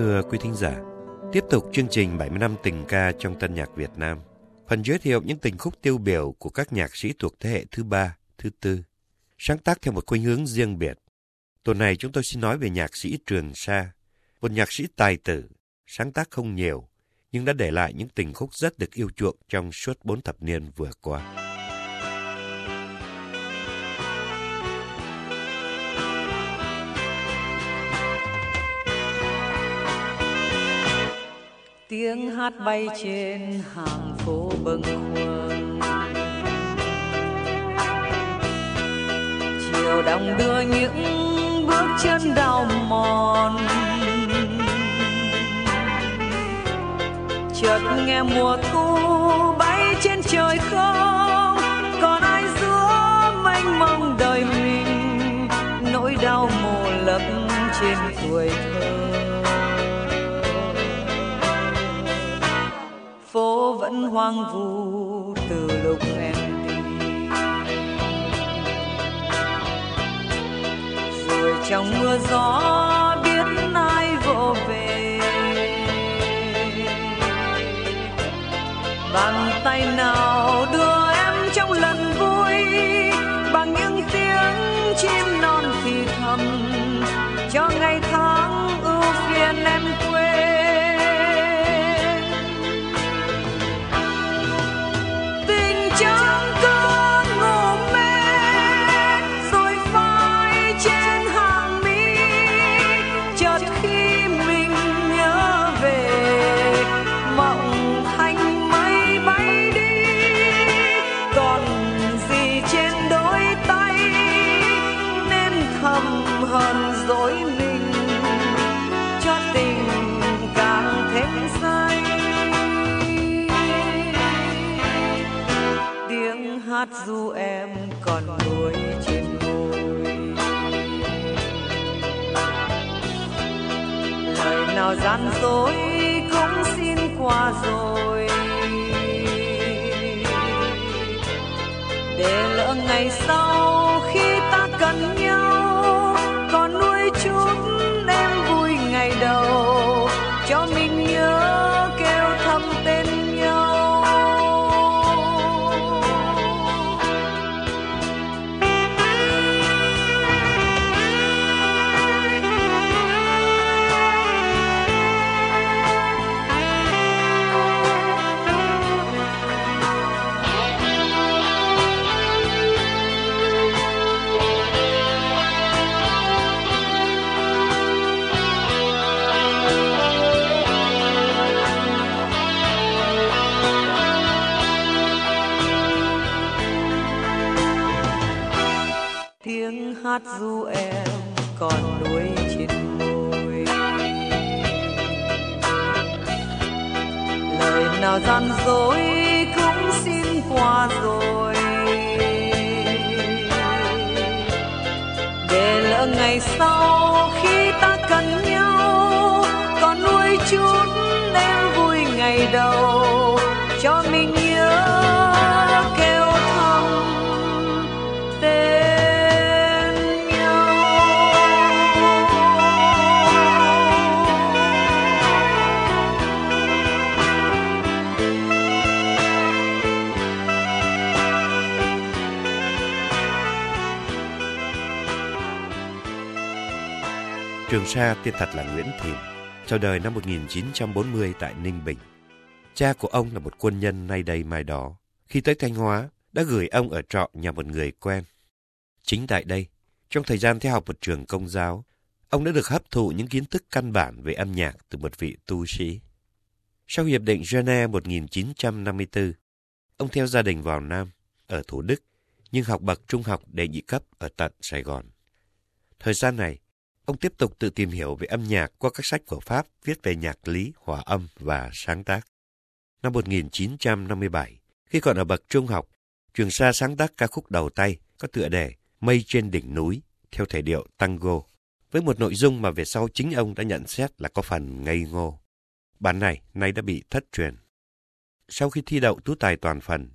Thưa quý thính giả, tiếp tục chương trình 70 năm tình ca trong tân nhạc Việt Nam. Phần giới thiệu những tình khúc tiêu biểu của các nhạc sĩ thuộc thế hệ thứ ba, thứ tư, sáng tác theo một khuynh hướng riêng biệt. Tuần này chúng tôi xin nói về nhạc sĩ Trường Sa, một nhạc sĩ tài tử, sáng tác không nhiều, nhưng đã để lại những tình khúc rất được yêu chuộng trong suốt bốn thập niên vừa qua. Tiếng hát bay trên hàng phố bâng khuâng. Chiều đông đưa những bước chân đau mòn. Chợt nghe mùa thu bay trên trời không, còn ai giữa mênh mông đời mình. Nỗi đau mồ lấp trên tuổi thơ phố vẫn hoang vu từ lúc em đi. Rồi trong mưa gió biết ai vỗ về. Bàn tay nào đưa em trong lần vui, bằng những tiếng chim non thì thầm cho ngày tháng nào gian dối cũng xin qua rồi. Để lỡ ngày sau Trường Sa tên thật là Nguyễn Thìn, chào đời năm 1940 tại Ninh Bình. Cha của ông là một quân nhân nay đây mai đó. Khi tới Thanh Hóa, đã gửi ông ở trọ nhà một người quen. Chính tại đây, trong thời gian theo học một trường công giáo, ông đã được hấp thụ những kiến thức căn bản về âm nhạc từ một vị tu sĩ. Sau Hiệp định Geneva 1954, ông theo gia đình vào Nam, ở Thủ Đức, nhưng học bậc trung học đệ nhị cấp ở tận Sài Gòn. Thời gian này, ông tiếp tục tự tìm hiểu về âm nhạc qua các sách của Pháp viết về nhạc lý, hòa âm và sáng tác. Năm 1957, khi còn ở bậc trung học, Trường Sa sáng tác ca khúc đầu tay có tựa đề Mây trên đỉnh núi theo thể điệu tango, với một nội dung mà về sau chính ông đã nhận xét là có phần ngây ngô. Bản này nay đã bị thất truyền. Sau khi thi đậu tú tài toàn phần,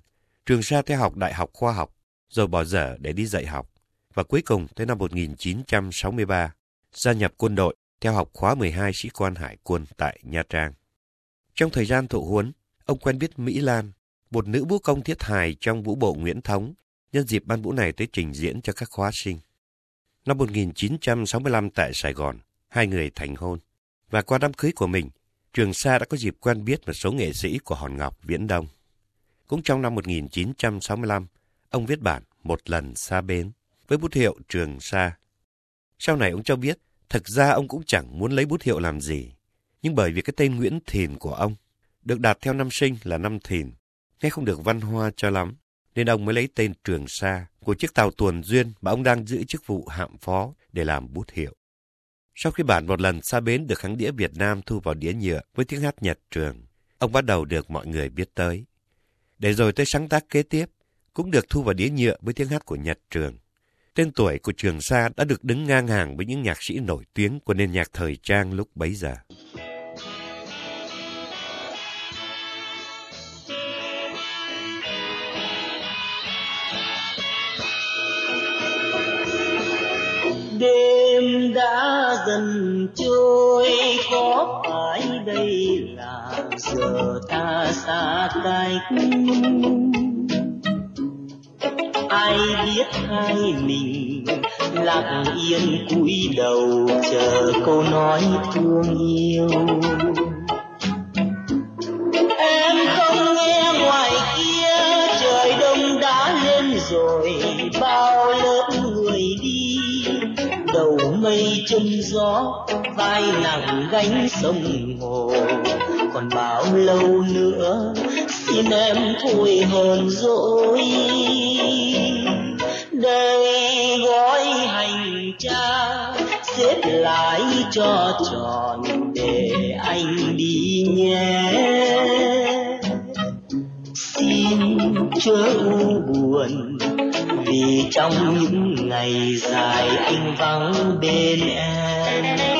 Trường Sa theo học Đại học Khoa học, rồi bỏ dở để đi dạy học, và cuối cùng tới năm 1963, gia nhập quân đội theo học khóa 12 sĩ quan hải quân tại Nha Trang. Trong thời gian thụ huấn, ông quen biết Mỹ Lan, một nữ vũ công thiết hài trong vũ bộ Nguyễn Thống, nhân dịp ban vũ này tới trình diễn cho các khóa sinh. Năm 1965 tại Sài Gòn, hai người thành hôn. Và qua đám cưới của mình, Trường Sa đã có dịp quen biết một số nghệ sĩ của Hòn Ngọc Viễn Đông. Cũng trong năm 1965, ông viết bản Một lần xa bến với bút hiệu Trường Sa. Sau này ông cho biết, thực ra ông cũng chẳng muốn lấy bút hiệu làm gì. Nhưng bởi vì cái tên Nguyễn Thìn của ông được đặt theo năm sinh là năm Thìn, nghe không được văn hoa cho lắm, nên ông mới lấy tên Trường Sa của chiếc tàu tuần duyên mà ông đang giữ chức vụ hạm phó để làm bút hiệu. Sau khi bản một lần xa bến được kháng đĩa Việt Nam thu vào đĩa nhựa với tiếng hát Nhật Trường, ông bắt đầu được mọi người biết tới. Để rồi tới sáng tác kế tiếp, cũng được thu vào đĩa nhựa với tiếng hát của Nhật Trường. Tên tuổi của Trường Sa đã được đứng ngang hàng với những nhạc sĩ nổi tiếng của nền nhạc thời trang lúc bấy giờ. đêm đã dần trôi, có phải đây là giờ ta xa cách ai biết hai mình lặng yên cúi đầu chờ câu nói thương yêu. Em không nghe ngoài kia, trời đông đã lên rồi, bao lớp người đi. Đầu mây chân gió, vai nặng gánh sông hồ vọng lâu nữa, xin em thôi hờn dỗi. Đây gói hành trang xếp lại cho tròn để anh đi nhé. Xin chớ u buồn, vì trong những ngày dài anh vắng bên em.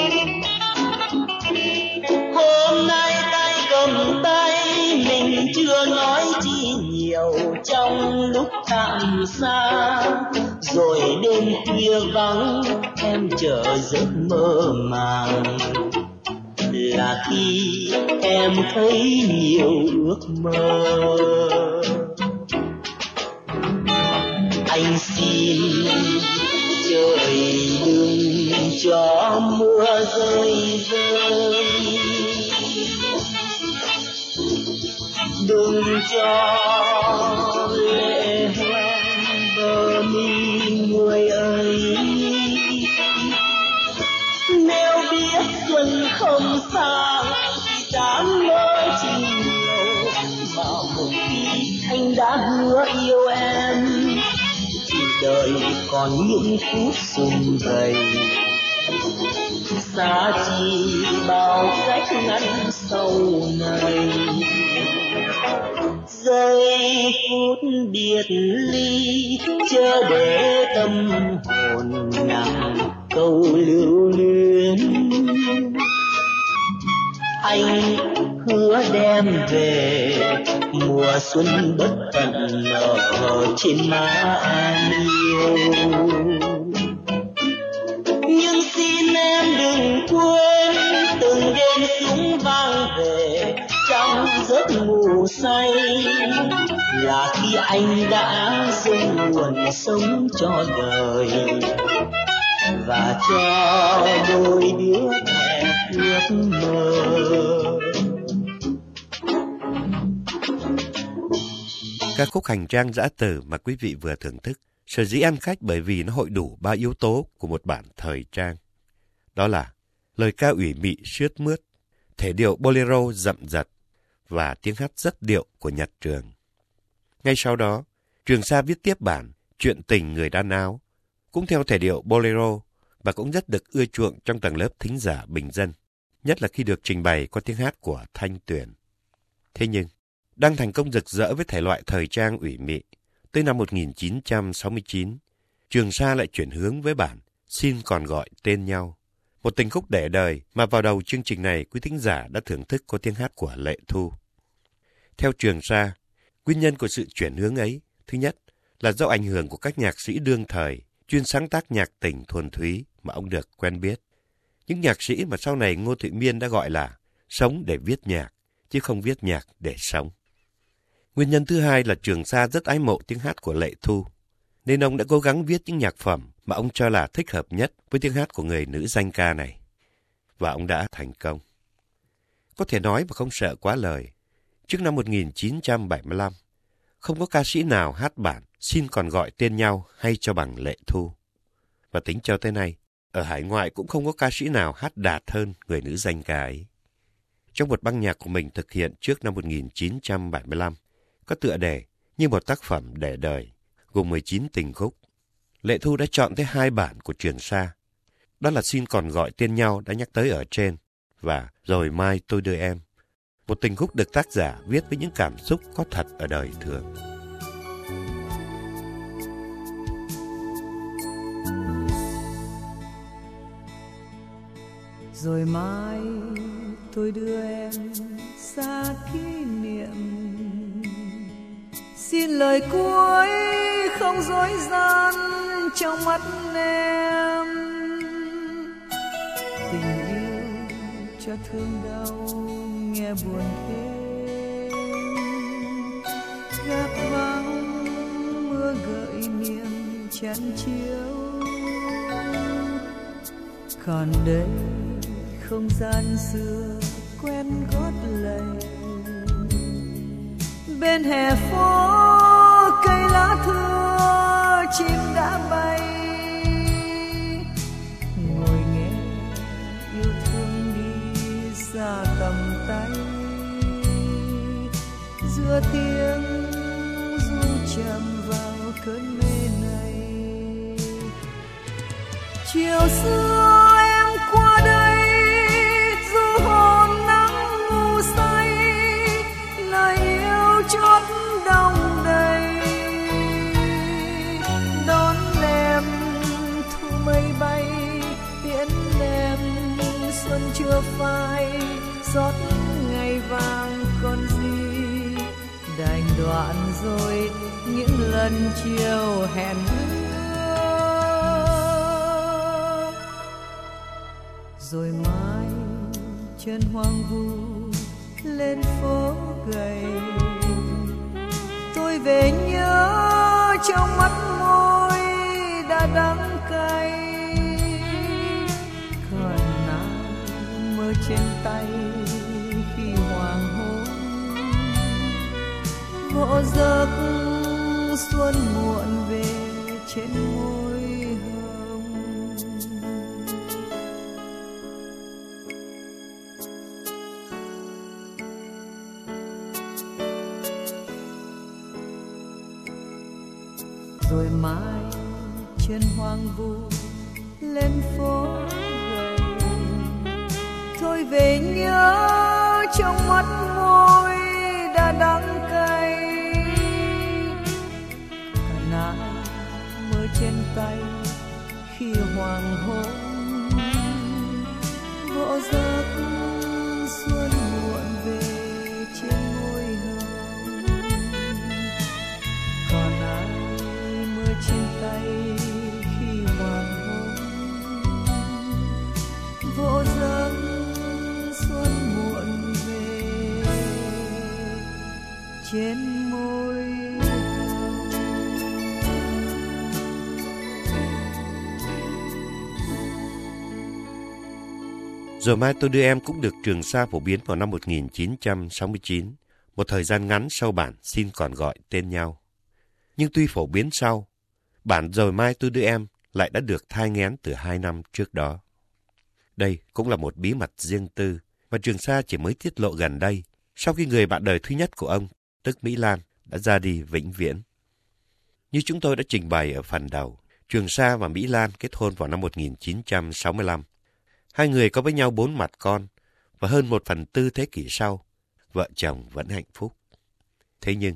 Nói chi nhiều trong lúc tạm xa. Rồi đêm khuya vắng, em chờ giấc mơ màng. Là khi em thấy nhiều ước mơ. Anh xin trời đừng cho mưa rơi rơi. Đừng cho lệ hoen bờ mi người ơi nếu biết xuân không xa thì dám mơ tình yêu bảo một khi anh đã hứa yêu em thì đời còn những phút sum vầy xa chi bao cách ngăn sau này giây phút biệt ly, chờ để tâm hồn nặng câu lưu luyến. Anh hứa đem về mùa xuân bất tận nở trên má anh yêu. Nhưng xin em đừng quên, từng đêm súng vang về, trong giấc ngủ say. Là khi anh đã dâng nguồn sống cho đời. Và cho đôi đứa trẻ ước mơ. Ca khúc hành trang dã từ mà quý vị vừa thưởng thức sở dĩ ăn khách bởi vì nó hội đủ ba yếu tố của một bản thời trang. Đó là lời ca ủy mị sướt mướt, thể điệu bolero dậm dặt và tiếng hát rất điệu của Nhật Trường. Ngay sau đó, Trường Sa viết tiếp bản Chuyện tình người đan áo, cũng theo thể điệu bolero và cũng rất được ưa chuộng trong tầng lớp thính giả bình dân, nhất là khi được trình bày qua tiếng hát của Thanh Tuyền. Thế nhưng, đang thành công rực rỡ với thể loại thời trang ủy mị, tới năm 1969, Trường Sa lại chuyển hướng với bản Xin còn gọi tên nhau. Một tình khúc để đời mà vào đầu chương trình này quý thính giả đã thưởng thức có tiếng hát của Lệ Thu. Theo Trường Sa, nguyên nhân của sự chuyển hướng ấy, thứ nhất là do ảnh hưởng của các nhạc sĩ đương thời chuyên sáng tác nhạc tình thuần thúy mà ông được quen biết. Những nhạc sĩ mà sau này Ngô thụy Miên đã gọi là sống để viết nhạc, chứ không viết nhạc để sống. Nguyên nhân thứ hai là Trường Sa rất ái mộ tiếng hát của Lệ Thu, nên ông đã cố gắng viết những nhạc phẩm mà ông cho là thích hợp nhất với tiếng hát của người nữ danh ca này. Và ông đã thành công. Có thể nói mà không sợ quá lời. Trước năm 1975, không có ca sĩ nào hát bản xin còn gọi tên nhau hay cho bằng Lệ Thu. Và tính cho tới nay, ở hải ngoại cũng không có ca sĩ nào hát đạt hơn người nữ danh ca ấy. Trong một băng nhạc của mình thực hiện trước năm 1975, có tựa đề như một tác phẩm để đời, gồm 19 tình khúc. Lệ Thu đã chọn tới hai bản của Trường Sa. Đó là Xin còn gọi tên nhau đã nhắc tới ở trên và Rồi mai tôi đưa em. Một tình khúc được tác giả viết với những cảm xúc có thật ở đời thường. Rồi mai tôi đưa em, xa kỷ niệm xin lời cuối, không dối gian trong mắt em. Tình yêu cho thương đau nghe buồn thêm. Gác vắng mưa gợi niềm chán chiếu. Còn đây không gian xưa quen gót lầy. Bên hè phố lá thưa chim đã bay. Ngồi nghe yêu thương đi xa tầm tay. Giữa tiếng du chạm vào cơn mê này. Chiều xưa chưa phai xót ngày vàng còn gì. Đành đoạn rồi những lần chiều hẹn ước rồi mai chân hoang vu lên phố gầy. Tôi về nhớ trong mắt môi đã đắng trên tay khi hoàng hôn. Ngộ giấc xuân muộn về trên môi hồng. Rồi mai trên hoang vu lên phố rồi về nhớ trong mắt môi đã đắng cay. Cả nắng mơ trên tay khi hoàng hôn vỗ giấc trên môi Rồi mai tôi đưa em cũng được Trường Sa phổ biến vào năm 1969, một thời gian ngắn sau bản xin còn gọi tên nhau. Nhưng tuy phổ biến sau, bản Rồi mai tôi đưa em lại đã được thai nghén từ hai năm trước đó. Đây cũng là một bí mật riêng tư mà Trường Sa chỉ mới tiết lộ gần đây sau khi người bạn đời thứ nhất của ông, tức Mỹ Lan, đã ra đi vĩnh viễn. Như chúng tôi đã trình bày ở phần đầu, Trường Sa và Mỹ Lan kết hôn vào năm 1965. Hai người có với nhau bốn mặt con và hơn một phần tư thế kỷ sau, vợ chồng vẫn hạnh phúc. Thế nhưng,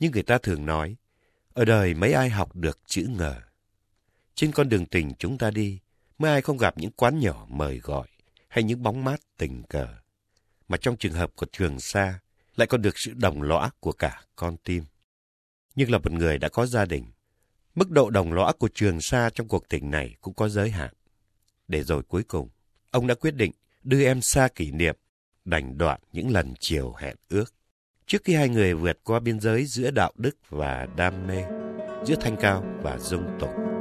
như người ta thường nói, ở đời mấy ai học được chữ ngờ. Trên con đường tình chúng ta đi, mấy ai không gặp những quán nhỏ mời gọi hay những bóng mát tình cờ. Mà trong trường hợp của Trường Sa lại còn được sự đồng lõa của cả con tim. Nhưng là một người đã có gia đình, mức độ đồng lõa của Trường Sa trong cuộc tình này cũng có giới hạn. Để rồi cuối cùng, ông đã quyết định đưa em xa kỷ niệm, đành đoạn những lần chiều hẹn ước. Trước khi hai người vượt qua biên giới giữa đạo đức và đam mê, giữa thanh cao và dung tục.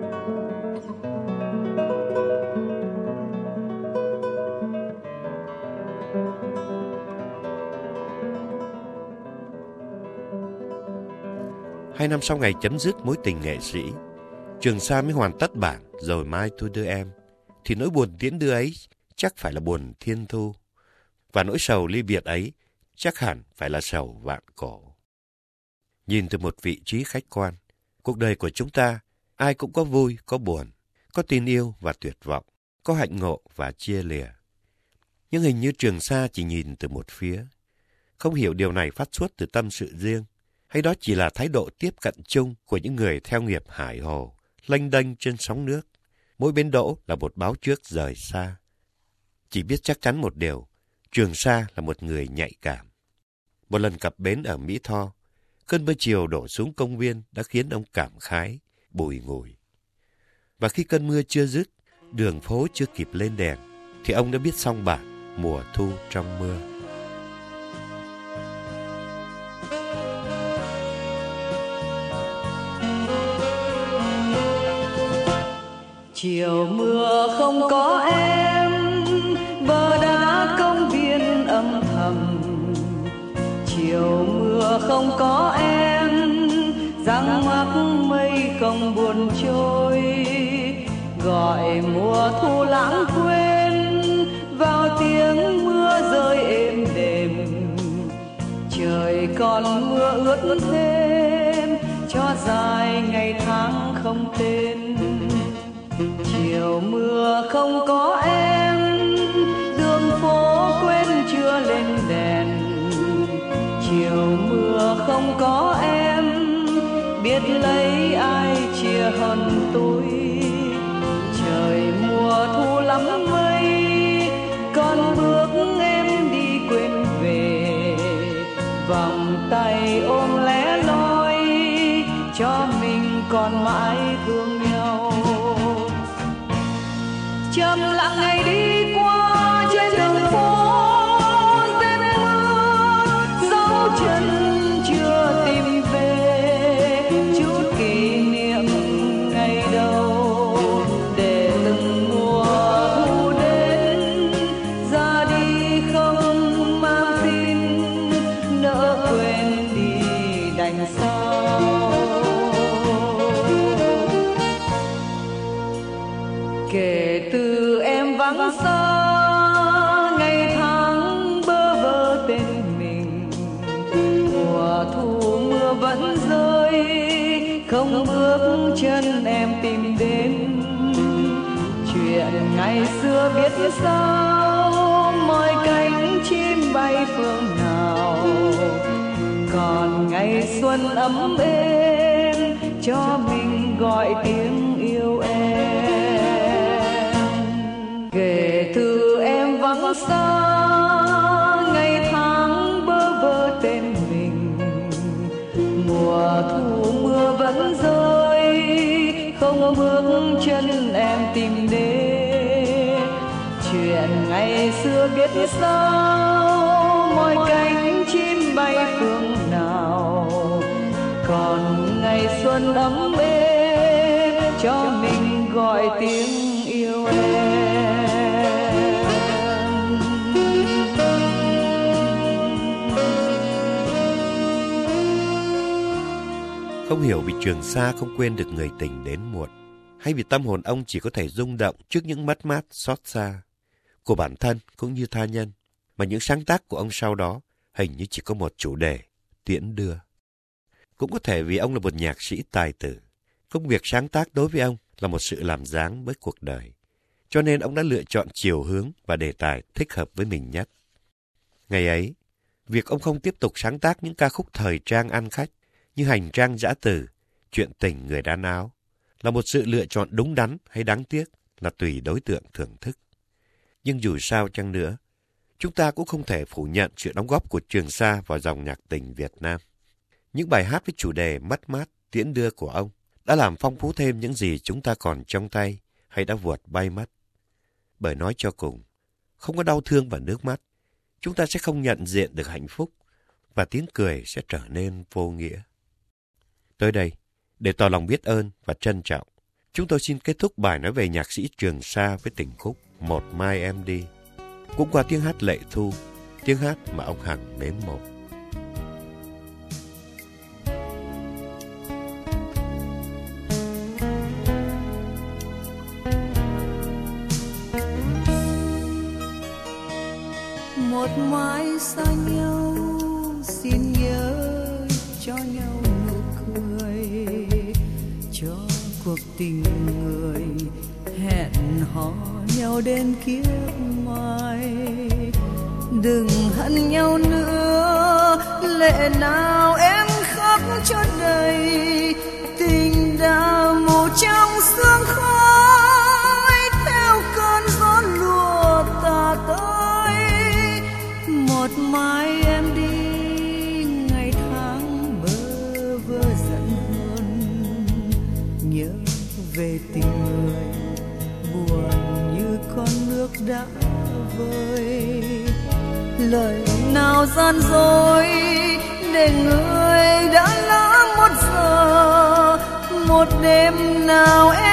Hai năm sau ngày chấm dứt mối tình nghệ sĩ, Trường Sa mới hoàn tất bản rồi mai tôi đưa em. Thì nỗi buồn tiễn đưa ấy chắc phải là buồn thiên thu. Và nỗi sầu ly biệt ấy chắc hẳn phải là sầu vạn cổ. Nhìn từ một vị trí khách quan, cuộc đời của chúng ta ai cũng có vui, có buồn, có tin yêu và tuyệt vọng, có hạnh ngộ và chia lìa. Nhưng hình như Trường Sa chỉ nhìn từ một phía. Không hiểu điều này phát xuất từ tâm sự riêng, hay đó chỉ là thái độ tiếp cận chung của những người theo nghiệp hải hồ, lênh đênh trên sóng nước. Mỗi bên đỗ là một báo trước rời xa. Chỉ biết chắc chắn một điều, Trường Sa là một người nhạy cảm. Một lần cập bến ở Mỹ Tho, cơn mưa chiều đổ xuống công viên đã khiến ông cảm khái, bùi ngùi. Và khi cơn mưa chưa dứt, đường phố chưa kịp lên đèn, thì ông đã biết xong bản mùa thu trong mưa. Chiều mưa không có em, bờ đá công viên âm thầm. Chiều mưa không có em, răng mắc mây không buồn trôi. Gọi mùa thu lãng quên, vào tiếng mưa rơi êm đềm. Trời còn mưa ướt thêm, cho dài ngày tháng không tên không có biết sao mọi cánh chim bay phương nào. Còn ngày xuân ấm êm cho mình gọi tiếng yêu em. Kể từ em vắng xa, ngày tháng bơ vơ tên mình. Mùa thu mưa vẫn rơi, không bước chân em tìm đến ngày xưa biết sao mọi cánh chim bay phương nào còn ngày xuân ấm êm cho mình gọi tiếng yêu em. Không hiểu vì Trường xa không quên được người tình đến muộn, hay vì tâm hồn ông chỉ có thể rung động trước những mất mát xót xa của bản thân cũng như tha nhân, mà những sáng tác của ông sau đó hình như chỉ có một chủ đề, tiễn đưa. Cũng có thể vì ông là một nhạc sĩ tài tử, công việc sáng tác đối với ông là một sự làm dáng với cuộc đời, cho nên ông đã lựa chọn chiều hướng và đề tài thích hợp với mình nhất. Ngày ấy, việc ông không tiếp tục sáng tác những ca khúc thời trang ăn khách như hành trang giã từ, chuyện tình người đan áo, là một sự lựa chọn đúng đắn hay đáng tiếc là tùy đối tượng thưởng thức. Nhưng dù sao chăng nữa, chúng ta cũng không thể phủ nhận sự đóng góp của Trường Sa vào dòng nhạc tình Việt Nam. Những bài hát với chủ đề mất mát, tiễn đưa của ông đã làm phong phú thêm những gì chúng ta còn trong tay hay đã vượt bay mất. Bởi nói cho cùng, không có đau thương và nước mắt, chúng ta sẽ không nhận diện được hạnh phúc và tiếng cười sẽ trở nên vô nghĩa. Tới đây, để tỏ lòng biết ơn và trân trọng, chúng tôi xin kết thúc bài nói về nhạc sĩ Trường Sa với tình khúc một Mai Em Đi, cũng qua tiếng hát lệ thu, tiếng hát mà ông Hằng mến mộ. một mái xa nhau xin nhớ cho nhau nụ cười cho cuộc tình người hẹn hò nhau đến kiếp mai đừng hận nhau nữa lệ nào em khóc cho đầy. Tình đã mù trong sương khói nào gian dối để người đã lỡ một giờ một đêm nào em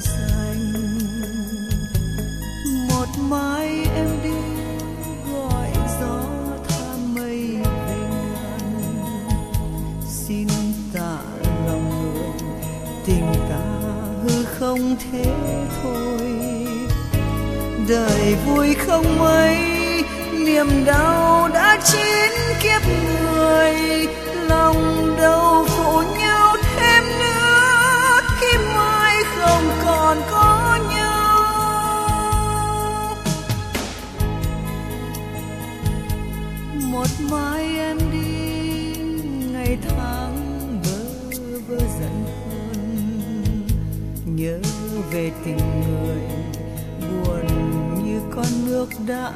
xanh một mai em đi, gọi gió tha mây về ngàn xin tạ lòng người, tình ta hư không thế thôi. Đời vui không mấy, niềm đau đã chín kiếp người. Mai em đi, ngày tháng bơ vơ giận hơn nhớ về tình người buồn như con nước đã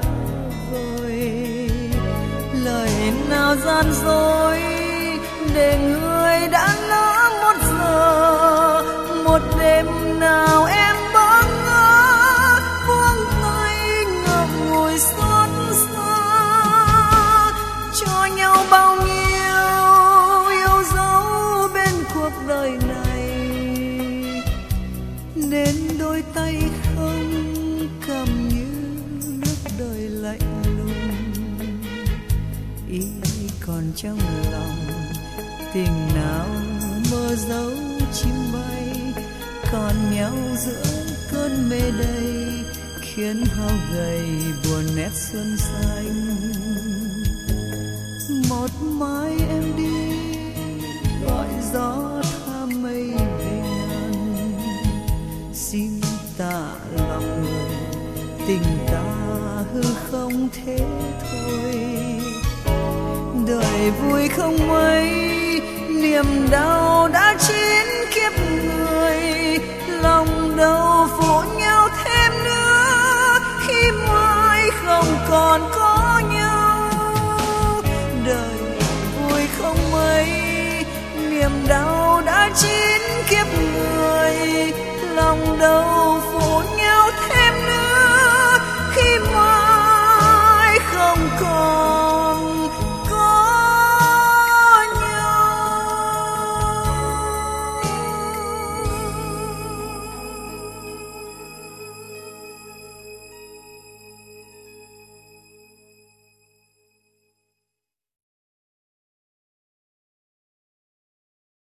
vơi lời nào gian dối để người đã lỡ một giờ, một đêm nào em trong lòng. Tình nào mơ dấu chim bay, còn nhau giữa cơn mê đầy khiến hao gầy buồn nét xuân xanh. Một mai em đi, gọi gió tha mây về ngàn. Xin tạ lòng người, tình ta hư không thế đời vui không mấy. Niềm đau đã chín kiếp người, lòng đau phụ nhau thêm nữa. Khi mai không còn có nhau, đời vui không mấy. Niềm đau đã chín kiếp người, lòng đau phụ nhau thêm nữa. Khi mai không còn